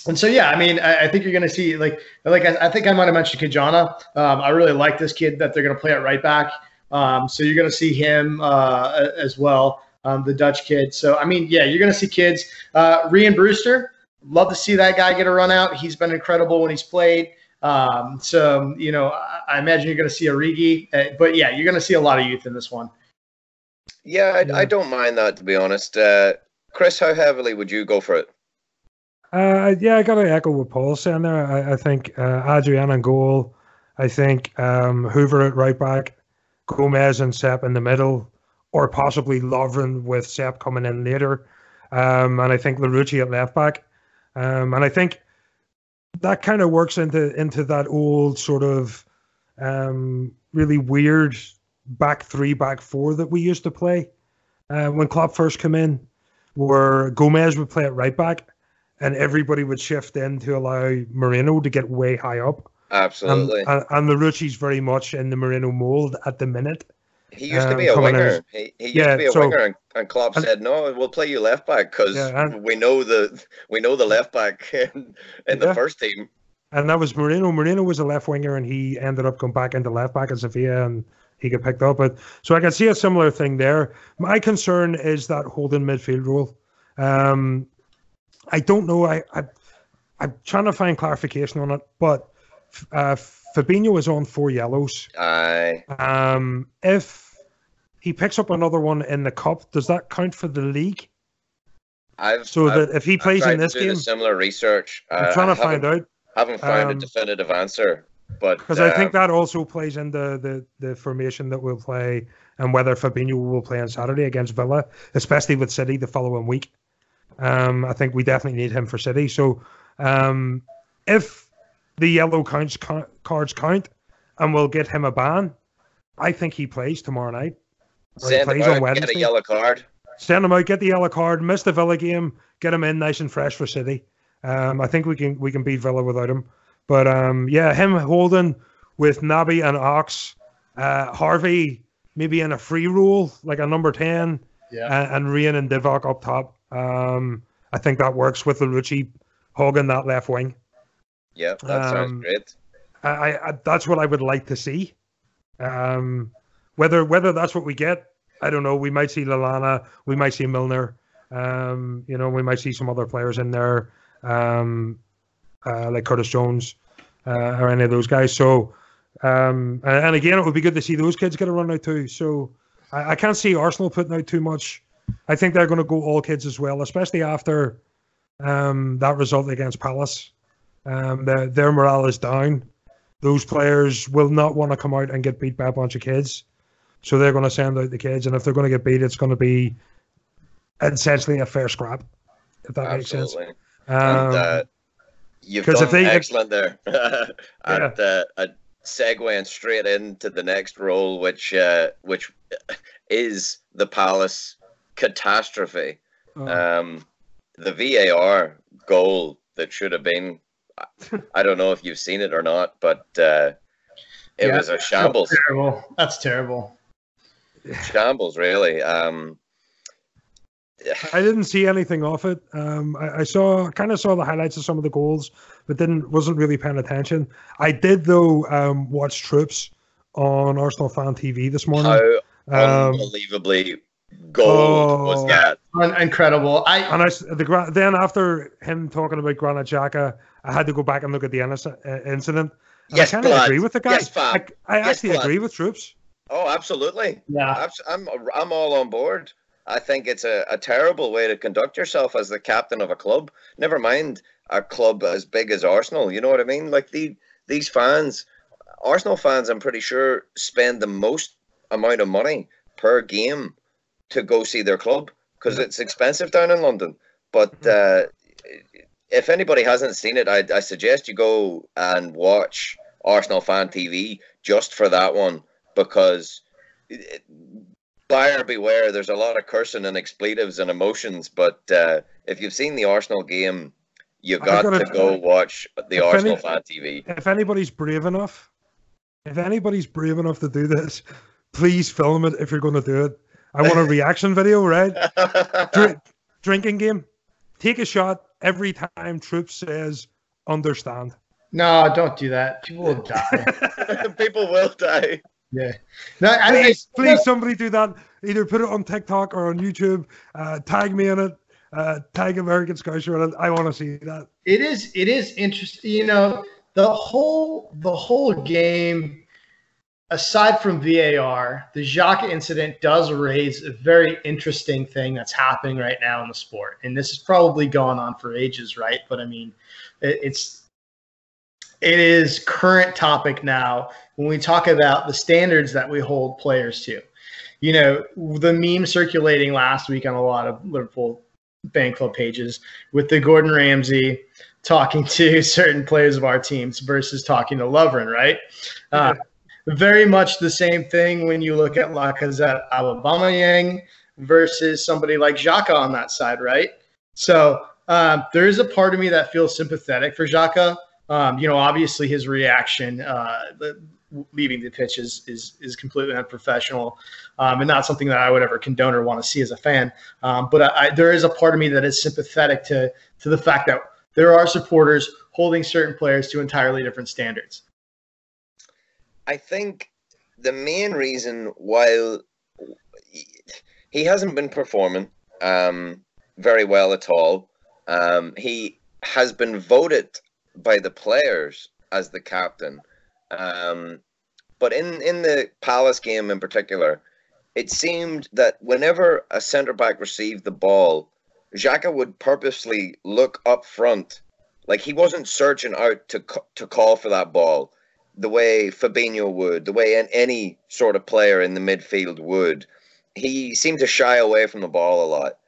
and so yeah, I mean, I, I think you're going to see like like I, I think I might have mentioned Ki-Jana. Um, I really like this kid that they're going to play at right back. Um, so you're going to see him uh, as well, um, the Dutch kid. So I mean, yeah, you're going to see kids. Uh, Rian Brewster, love to see that guy get a run out. He's been incredible when he's played. Um, so you know, I, I imagine you're going to see Origi, uh, but yeah, you're going to see a lot of youth in this one. Yeah, I, Yeah. I don't mind that to be honest. Uh, Chris, how heavily would you go for it? Uh, yeah, I got to echo what Paul's saying there. I, I think uh, Adrian and goal. I think um, Hoever at right back, Gomez and Sepp in the middle, or possibly Lovren with Sepp coming in later. Um, and I think Larouci at left back. Um, and I think that kind of works into into that old sort of um, really weird back three, back four that we used to play uh, when Klopp first came in, where Gomez would play at right back and everybody would shift in to allow Moreno to get way high up. And, Absolutely. and, and Larouci's very much in the Moreno mold at the minute. he used to um, be a winger. He, he used Yeah, to be a so- winger, and, and Klopp and- said, "No, we'll play you left back because Yeah, we know the we know the left back in, in the first team." And that was Moreno. Moreno was a left winger, and he ended up going back into left back at Sevilla, and he got picked up. But so I can see a similar thing there. My concern is that holding midfield role. Um, I don't know. I, I I'm trying to find clarification on it, but uh, Fabinho is on four yellows. Aye. Um, if he picks up another one in the cup, does that count for the league? I've So I've, that if he plays in this the game, similar research. I'm Uh, trying to find out haven't found Um, a definitive answer, but because I think um, that also plays into the the formation that we'll play and whether Fabinho will play on Saturday against Villa, especially with City the following week. Um, I think we definitely need him for City. So um, if the yellow counts ca- cards count, and we'll get him a ban, I think he plays tomorrow night. Or he send him plays out, on get a Wednesday. yellow card. Send him out, get the yellow card, miss the Villa game, get him in nice and fresh for City. Um, I think we can we can beat Villa without him. But um, yeah, him holding with Naby and Ox, uh, Harvey maybe in a free role like a number ten, Yeah. and, and Rian and Divock up top. Um, I think that works with Larouci hogging that left wing. Yeah, that Um, sounds great. I, I, that's what I would like to see. Um, whether whether that's what we get, I don't know. We might see Lallana, we might see Milner. Um, you know, we might see some other players in there, um, uh, like Curtis Jones uh, or any of those guys. So, um, and, and again, it would be good to see those kids get a run out too. So, I, I can't see Arsenal putting out too much. I think they're going to go all kids as well, especially after um, that result against Palace. Um, their, their morale is down. Those players will not want to come out and get beat by a bunch of kids. So they're going to send out the kids. And if they're going to get beat, it's going to be essentially a fair scrap, if that makes sense. Absolutely. Um, and uh, you've done if they- excellent there. and uh, a segueing straight into the next role, which uh, which is the Palace catastrophe. uh, Um, the VAR goal that should have been, I- I don't know if you've seen it or not, but uh, it Yeah. was a shambles, Terrible. That's terrible. shambles really. Um, I didn't see anything of it. Um, I, I saw kind of saw the highlights of some of the goals, but didn't wasn't really paying attention. I did though um, watch Troopz on Arsenal Fan TV this morning. How um, unbelievably gold oh, was that? Incredible. I and I the then after him talking about Granit Xhaka, I had to go back and look at the uh, incident. And yes, I kind of agree with the guy. Yes, I, I yes, actually blood. agree with Troopz. Oh, absolutely. Yeah, I'm I'm all on board. I think it's a, a terrible way to conduct yourself as the captain of a club. Never mind a club as big as Arsenal. You know what I mean? Like the these fans, Arsenal fans, I'm pretty sure spend the most amount of money per game to go see their club because it's expensive down in London. But mm-hmm. uh, if anybody hasn't seen it, I, I suggest you go and watch Arsenal Fan TV just for that one because it, buyer beware. There's a lot of cursing and expletives and emotions, but uh, if you've seen the Arsenal game, you've got to go watch the Arsenal any, fan TV. If anybody's brave enough, if anybody's brave enough to do this, please film it if you're going to do it. I want a reaction video, right? Dr- drinking game. Take a shot every time Troop says understand. No, don't do that. People will die. People will die. Yeah. No, I, please, please, somebody do that. Either put it on TikTok or on YouTube. Uh, tag me in it. Uh, tag American Scouser in it. I want to see that. It is. It is interesting. You know, the whole the whole game. Aside from VAR, the Xhaka incident does raise a very interesting thing that's happening right now in the sport, and this has probably gone on for ages, right? But I mean, it's it is current topic now when we talk about the standards that we hold players to. You know, the meme circulating last week on a lot of Liverpool fan club pages with the Gordon Ramsay talking to certain players of our teams versus talking to Lovren, right? Uh, very much the same thing when you look at Lacazette Aubameyang versus somebody like Xhaka on that side, right? So um, there is a part of me that feels sympathetic for Xhaka. Um, you know, obviously his reaction, uh, leaving the pitch is is, is completely unprofessional, um, and not something that I would ever condone or want to see as a fan. Um, but I, I, there is a part of me that is sympathetic to to the fact that there are supporters holding certain players to entirely different standards. I think the main reason why he hasn't been performing um, very well at all, um, he has been voted by the players as the captain. Um, but in, in the Palace game in particular, it seemed that whenever a centre back received the ball, Xhaka would purposely look up front, like he wasn't searching out to to call for that ball, the way Fabinho would, the way any sort of player in the midfield would. He seemed to shy away from the ball a lot,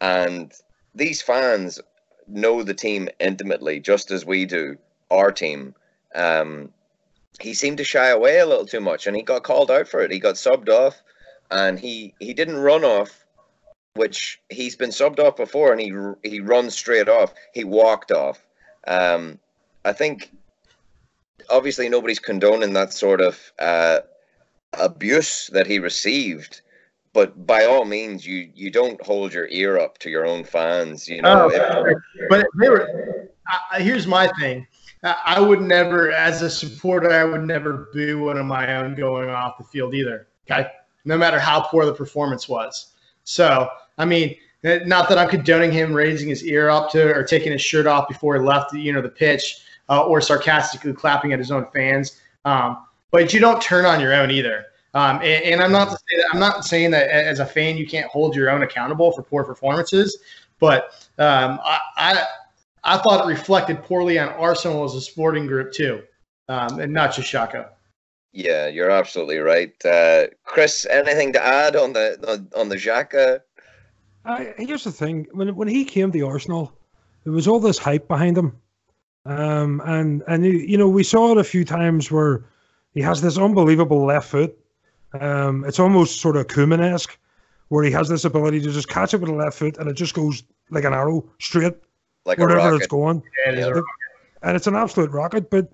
and these fans know the team intimately, just as we do our team. Um, he seemed to shy away a little too much, and he got called out for it. He got subbed off, and he he didn't run off, which he's been subbed off before, and he he runs straight off. He walked off. Um, I think obviously nobody's condoning that sort of uh, abuse that he received but by all means, you you don't hold your ear up to your own fans. You know, oh, if, but they were. I, here's my thing. I would never, as a supporter, I would never boo one of my own going off the field either. Okay, no matter how poor the performance was. So, I mean, not that I'm condoning him raising his ear up to or taking his shirt off before he left, the, you know, the pitch, uh, or sarcastically clapping at his own fans. Um, but you don't turn on your own either. Um, and, and, I'm not that, I'm not saying that as a fan you can't hold your own accountable for poor performances, but um, I, I, I thought it reflected poorly on Arsenal as a sporting group too, um, and not just Xhaka. Yeah, you're absolutely right, uh, Chris. Anything to add on the on the Xhaka? Uh, here's the thing: when when he came to Arsenal, there was all this hype behind him, um, and and you know we saw it a few times where he has this unbelievable left foot um, it's almost sort of Koeman esque, where he has this ability to just catch it with a left foot and it just goes like an arrow straight like wherever it's going. Yeah, and it's an absolute rocket, but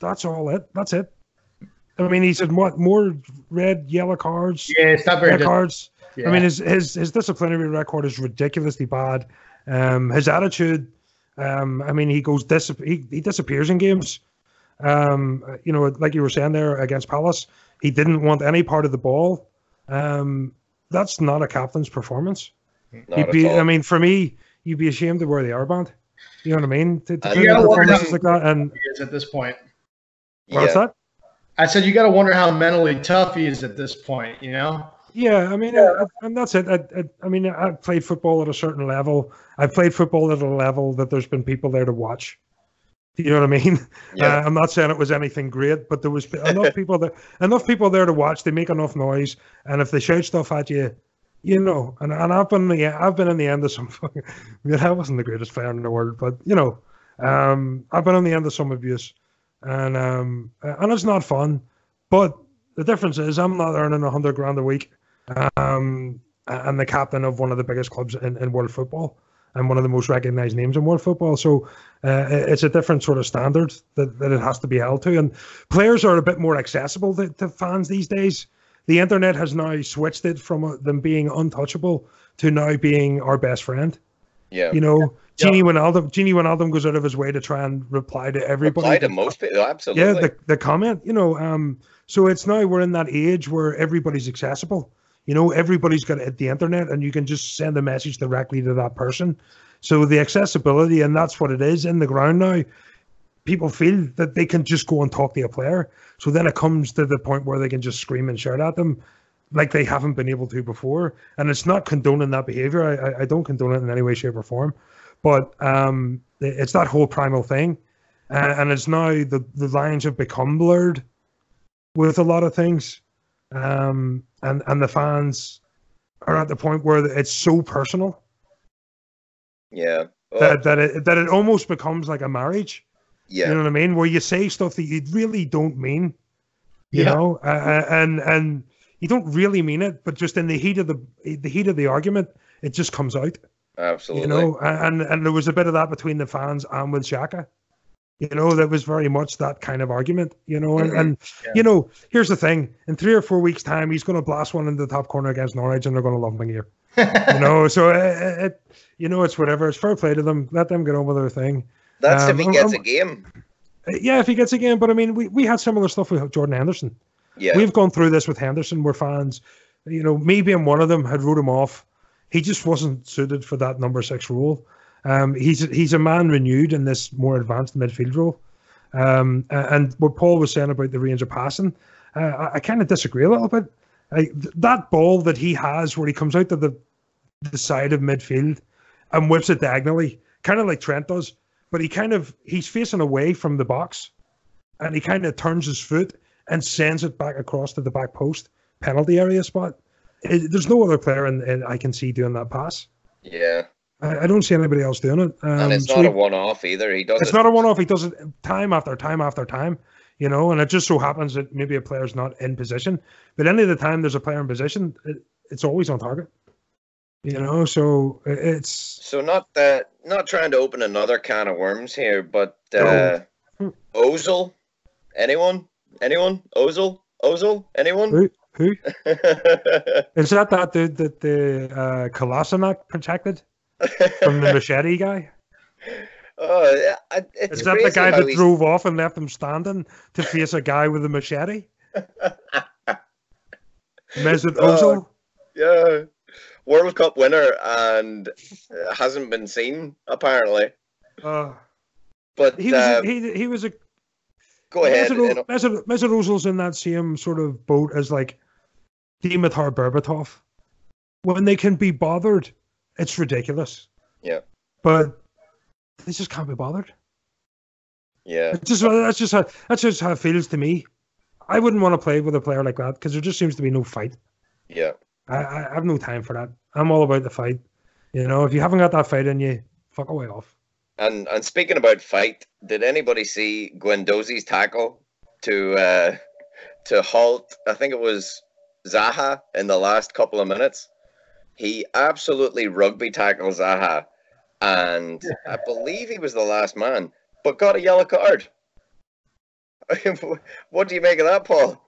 that's all it. That's it. I mean, he said what more red, yellow cards, yeah, it's not very red cards. I mean, his his his disciplinary record is ridiculously bad. Um, his attitude, um, I mean, he goes dis- he, he disappears in games. Um, you know, like you were saying there against Palace, he didn't want any part of the ball. Um, that's not a captain's performance. Not You'd be. I mean, for me, you'd be ashamed to wear the airband. You know what I mean? To, to Uh, put you in gotta performances like that, and He is at this point. what's yeah. that? I said you got to wonder how mentally tough he is at this point. You know. Yeah, I mean, I, and that's it. I, I, I mean, I've played football at a certain level. I've played football at a level that there's been people there to watch. Do you know what I mean? Yeah. Uh, I'm not saying it was anything great, but there was enough people there, enough people there to watch. They make enough noise, and if they shout stuff at you, you know. And, and I've been the I've been in the end of some. fucking- I mean, I wasn't the greatest player in the world, but you know, um, I've been on the end of some abuse, and um, and it's not fun. But the difference is, I'm not earning a hundred grand a week um, and the captain of one of the biggest clubs in, in world football and one of the most recognized names in world football. So uh, it's a different sort of standard that, that it has to be held to. And players are a bit more accessible to, to fans these days. The internet has now switched it from uh, them being untouchable to now being our best friend. Yeah. You know, Gini Wijnaldum, Gini Wijnaldum goes out of his way to try and reply to everybody. Reply to most people. Absolutely. Yeah, the, the comment, you know, um, so it's now we're in that age where everybody's accessible. You know, everybody's got at the internet and you can just send a message directly to that person. So the accessibility, and that's what it is in the ground now. People feel that they can just go and talk to a player. So then it comes to the point where they can just scream and shout at them like they haven't been able to before. And it's not condoning that behavior. I, I, don't condone it in any way, shape, or form. But um, it's that whole primal thing. And it's now the, the lines have become blurred with a lot of things. Um, and, and the fans are at the point where it's so personal yeah. Well, that, that, it, that it almost becomes like a marriage. yeah. You know what I mean? Where you say stuff that you really don't mean, you Yeah. know, uh, and and you don't really mean it, but just in the heat of the the heat of the argument, it just comes out. Absolutely. You know, and and there was a bit of that between the fans and with Xhaka. You know, that was very much that kind of argument. You know, and, mm-hmm. and Yeah. you know, here's the thing: in three or four weeks' time, he's going to blast one into the top corner against Norwich, and they're going to love him here. You know, so it, it, you know, it's whatever. It's fair play to them. Let them get on with their thing. That's um, if he gets I'm- a game. Yeah, if he gets a game. but I mean, we, we had similar stuff with Jordan Henderson. Yeah. We've gone through this with Henderson, where fans, you know, me being one of them, had wrote him off. He just wasn't suited for that number six role. Um, he's he's a man renewed in this more advanced midfield role. Um, and what Paul was saying about the range of passing, uh, I, I kind of disagree a little bit. Th- that ball that he has, where he comes out to the the side of midfield and whips it diagonally, kind of like Trent does, but he kind of he's facing away from the box, and he kind of turns his foot and sends it back across to the back post penalty area spot. It, there's no other player in I can see doing that pass. yeah. I, I don't see anybody else doing it. Um, And it's so not he- a one off either. He does it's it. not a one-off. He does it time after time after time, you know. And it just so happens that maybe a player's not in position, but any of the time there's a player in position, it, it's always on target, you know. So it's So not that not trying to open another can of worms here, but uh No. Ozil? Anyone? Anyone? Ozil? Ozil? Anyone? who who is that? That dude that the uh, Kolasinac protected from the machete guy? oh, it's Is that the guy that drove off and left him standing to face a guy with a machete? Mesut Oh, Ozil. Yeah. World Cup winner and uh, hasn't been seen apparently. Uh, But he was uh, a, he he was a go ahead. Mesut, and- Mesut, Mesut Ozil's in that same sort of boat as like Dimitar Berbatov. When they can be bothered, it's ridiculous. Yeah. But they just can't be bothered. yeah. It's just that's just how that's just how it feels to me. I wouldn't want to play with a player like that because there just seems to be no fight. Yeah. I, I I have no time for that. I'm all about the fight. You know, if you haven't got that fight in you, fuck away off. And and speaking about fight, did anybody see Guendouzi's tackle to uh to halt I think it was Zaha in the last couple of minutes? He absolutely rugby tackled Zaha and I believe he was the last man, but got a yellow card. what do you make of that, Paul?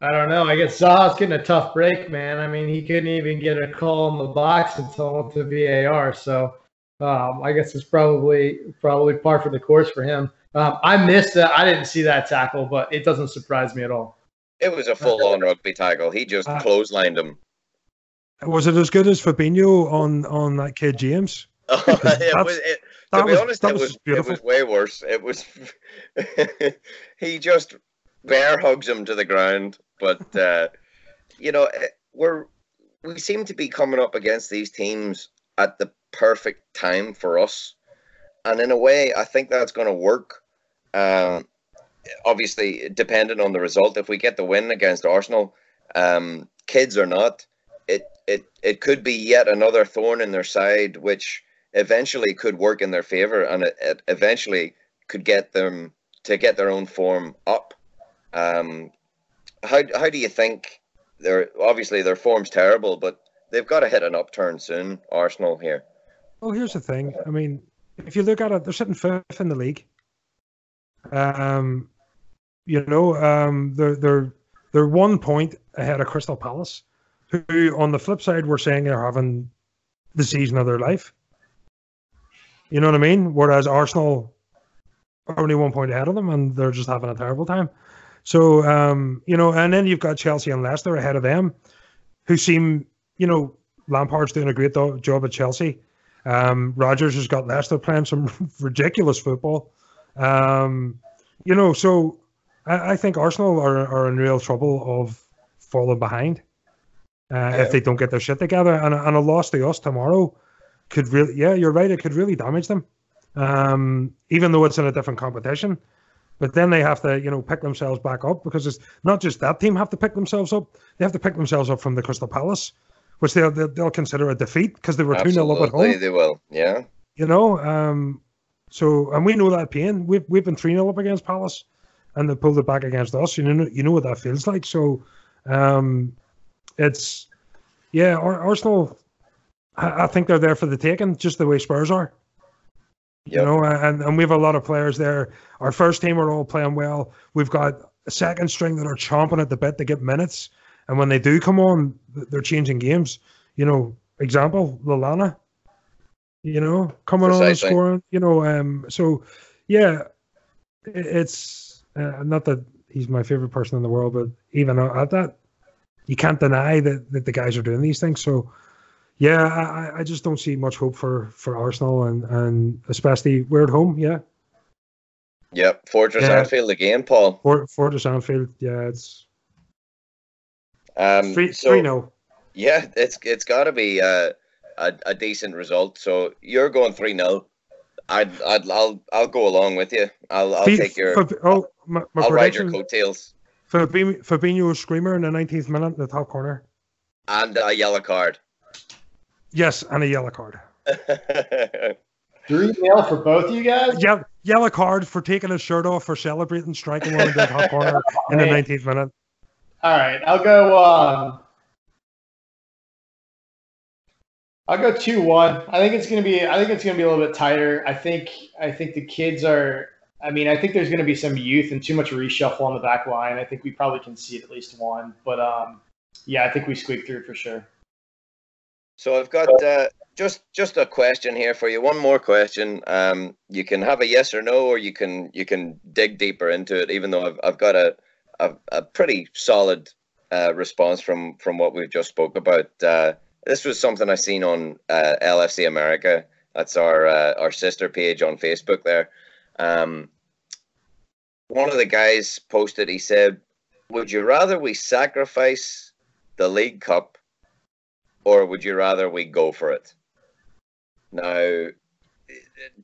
I don't know. I guess Zaha's getting a tough break, man. I mean, he couldn't even get a call in the box until the VAR. So um, I guess it's probably probably par for the course for him. Um, I missed that. I didn't see that tackle, but it doesn't surprise me at all. It was a full-on rugby tackle. He just uh, clotheslined him. Was it as good as Fabinho on on that kid James? Oh, it was, it, to be was, honest, it was, was it was way worse. It was he just bear hugs him to the ground. But uh, you know, eh, we're we seem to be coming up against these teams at the perfect time for us, and in a way, I think that's going to work. Um, obviously, depending on the result, if we get the win against Arsenal, um, kids or not, it it it could be yet another thorn in their side, which eventually could work in their favor, and it, it eventually could get them to get their own form up. Um, how how do you think they're obviously their form's terrible, but they've got to hit an upturn soon. Arsenal here. Well, here's the thing. I mean, if you look at it, they're sitting fifth in the league. Um, you know, um, they're they're they're one point ahead of Crystal Palace, who on the flip side were saying they're having the season of their life. You know what I mean? Whereas Arsenal are only one point ahead of them, and they're just having a terrible time. So, um, you know, and then you've got Chelsea and Leicester ahead of them, who seem, you know, Lampard's doing a great do- job at Chelsea. Um, Rodgers has got Leicester playing some ridiculous football. Um, you know, so I, I, think Arsenal are, are in real trouble of falling behind yeah. if they don't get their shit together. And, and a loss to us tomorrow could really, yeah, you're right, it could really damage them. Um, even though it's in a different competition. But then they have to, you know, pick themselves back up because it's not just that team have to pick themselves up; they have to pick themselves up from the Crystal Palace, which they'll they'll, they'll consider a defeat because they were two 0 up at home. They will, yeah. You know, um, so and we know that pain. We've we've been three 0 up against Palace, and they pulled it back against us. You know, you know what that feels like. So, um, it's yeah, Arsenal. I, I think they're there for the taking, just the way Spurs are. Yep. You know, and, and we have a lot of players there. Our first team are all playing well. We've got a second string that are chomping at the bit to get minutes. And when they do come on, they're changing games. You know, example, Lallana, you know, coming Precisely. on and scoring, you know. Um, so, yeah, it's uh, not that he's my favorite person in the world, but even at that, you can't deny that, that the guys are doing these things. So, yeah, I, I just don't see much hope for, for Arsenal and, and especially we're at home. Yeah. Yep, Fortress yeah. Anfield again, Paul. For, Fortress Anfield, yeah, it's um, three, so, three no. Yeah, it's it's got to be uh, a a decent result. So you're going three 0 I'd, I'd I'll I'll go along with you. I'll I'll take your. oh, my, my I'll ride your coattails. Fabinho, Fabinho screamer in the 19th minute in the top corner. And a yellow card. Yes, and a yellow card. Three nil for both you guys. Yeah, yellow card for taking his shirt off for celebrating striking one in the top corner in the nineteenth minute. All right, I'll go. Um, I'll go two one. I think it's gonna be. I think it's gonna be a little bit tighter. I think. I think the kids are. I mean, I think there's going to be some youth and too much reshuffle on the back line. I think we probably can see at least one, but um, yeah, I think we squeak through for sure. So I've got uh, just just a question here for you. One more question. Um, you can have a yes or no, or you can you can dig deeper into it. Even though I've I've got a a, a pretty solid uh, response from from what we've just spoke about. Uh, this was something I seen on uh, LFC America. That's our uh, our sister page on Facebook. There, um, one of the guys posted. He said, "Would you rather we sacrifice the League Cup?" or would you rather we go for it? Now,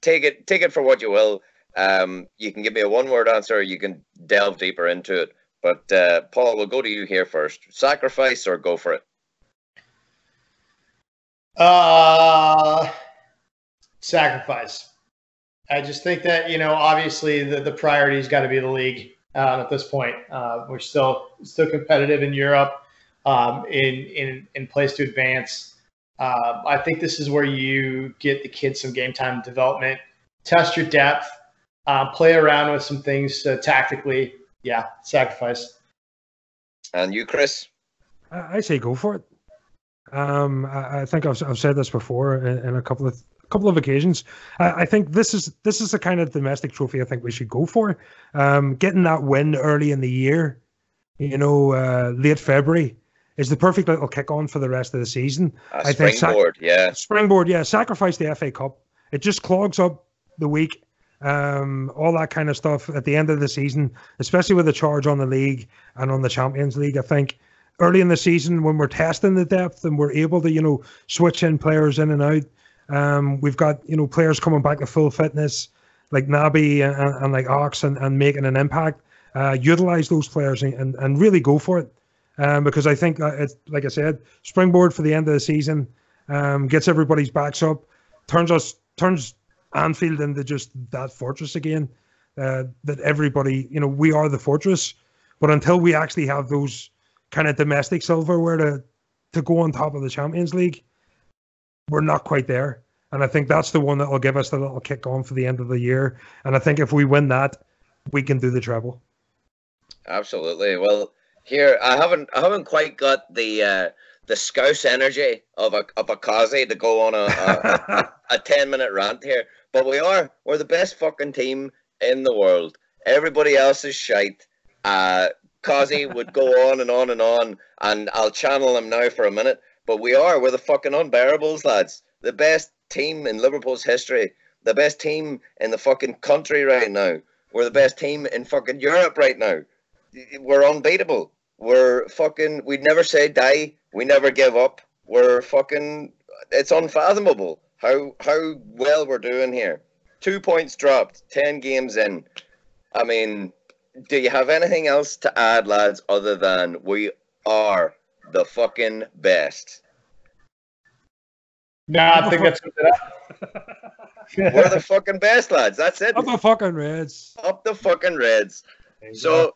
take it take it for what you will. Um, you can give me a one word answer. you can delve deeper into it. But uh, Paul, we'll go to you here first. Sacrifice or go for it? Uh, sacrifice. I just think that you know, obviously, the the priority's got to be the league um, at this point. Uh, we're still still competitive in Europe um, in, in, in place to advance. Uh, I think this is where you get the kids some game time development, test your depth, uh, play around with some things uh, tactically. Yeah, sacrifice. And you, Chris? I, I say go for it. Um, I, I think I've, I've said this before in, in a couple of couple of occasions. I, I, think this is this is the kind of domestic trophy I think we should go for. Um, getting that win early in the year, you know, uh, late February, is the perfect little kick on for the rest of the season. I think springboard, sac- yeah, springboard, yeah. Sacrifice the FA Cup. It just clogs up the week. Um, all that kind of stuff at the end of the season, especially with the charge on the league and on the Champions League. I think early in the season when we're testing the depth and we're able to, you know, switch in players in and out. Um, we've got, you know, players coming back to full fitness like Naby and, and like Ox and, and making an impact. Uh, utilize those players and, and really go for it. Um, because I think it's like I said, springboard for the end of the season, um, gets everybody's backs up, turns us turns Anfield into just that fortress again. Uh, that everybody, you know, we are the fortress, but until we actually have those kind of domestic silverware to to go on top of the Champions League, we're not quite there. And I think that's the one that will give us the little kick on for the end of the year. And I think if we win that, we can do the treble. Absolutely. Well, here I haven't I haven't quite got the uh, the scouse energy of a of a Kazi to go on a, a, a, 10 minute rant here. But we are we're the best fucking team in the world. Everybody else is shite. Uh, Kazi would go on and on and on, and I'll channel him now for a minute. But we are, we're the fucking unbearables, lads. The best team in Liverpool's history. The best team in the fucking country right now. We're the best team in fucking Europe right now. We're unbeatable. We're fucking, we never say die. We never give up. We're fucking, it's unfathomable how, how well we're doing here. Two points dropped, 10 games in. I mean, do you have anything else to add, lads, other than we are the fucking best? No, I think that's We're the fucking best, lads. That's it. Up the fucking Reds. Up the fucking Reds. So,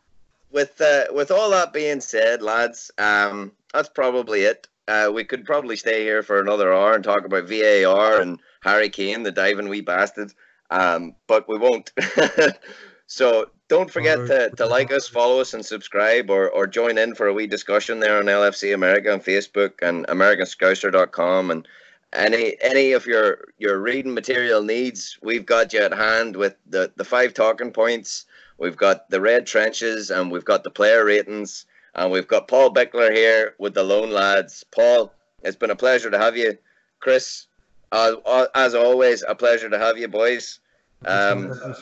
with uh, with all that being said, lads, um, that's probably it. Uh, we could probably stay here for another hour and talk about VAR and Harry Kane, the diving wee bastard. Um, but we won't. so don't forget to, to like us, follow us, and subscribe, or, or join in for a wee discussion there on LFC America on Facebook and AmericanScouser.com. And any any of your, your reading material needs, we've got you at hand with the, the five talking points. We've got the red trenches, and we've got the player ratings, and we've got Paul Bickler here with the Lone Lads. Paul, it's been a pleasure to have you. Chris, uh, as always, a pleasure to have you, boys. Um,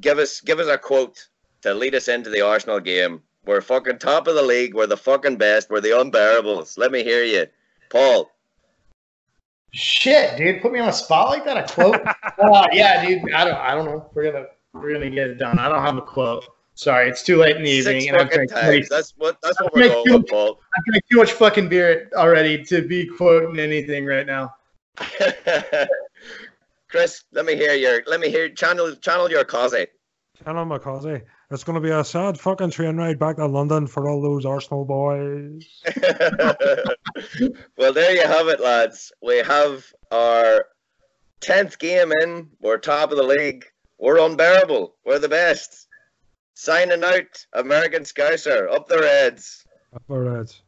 give us give us a quote to lead us into the Arsenal game. We're fucking top of the league. We're the fucking best. We're the unbearables. Let me hear you, Paul. Shit, dude, put me on a spot like that. A quote? uh, yeah, dude. I don't. I don't know. We're gonna we're gonna get it done. I don't have a quote. Sorry, it's too late in the evening. Six fucking times. That's what. That's what we're going with, Paul. I've drank too much fucking beer already to be quoting anything right now. Chris, let me hear your let me hear channel channel your cause. Channel my cause. It's going to be a sad fucking train ride back to London for all those Arsenal boys. well, there you have it, lads. We have our tenth game in. We're top of the league. We're unbearable. We're the best. Signing out, American Scouser. Up the Reds. Up the Reds.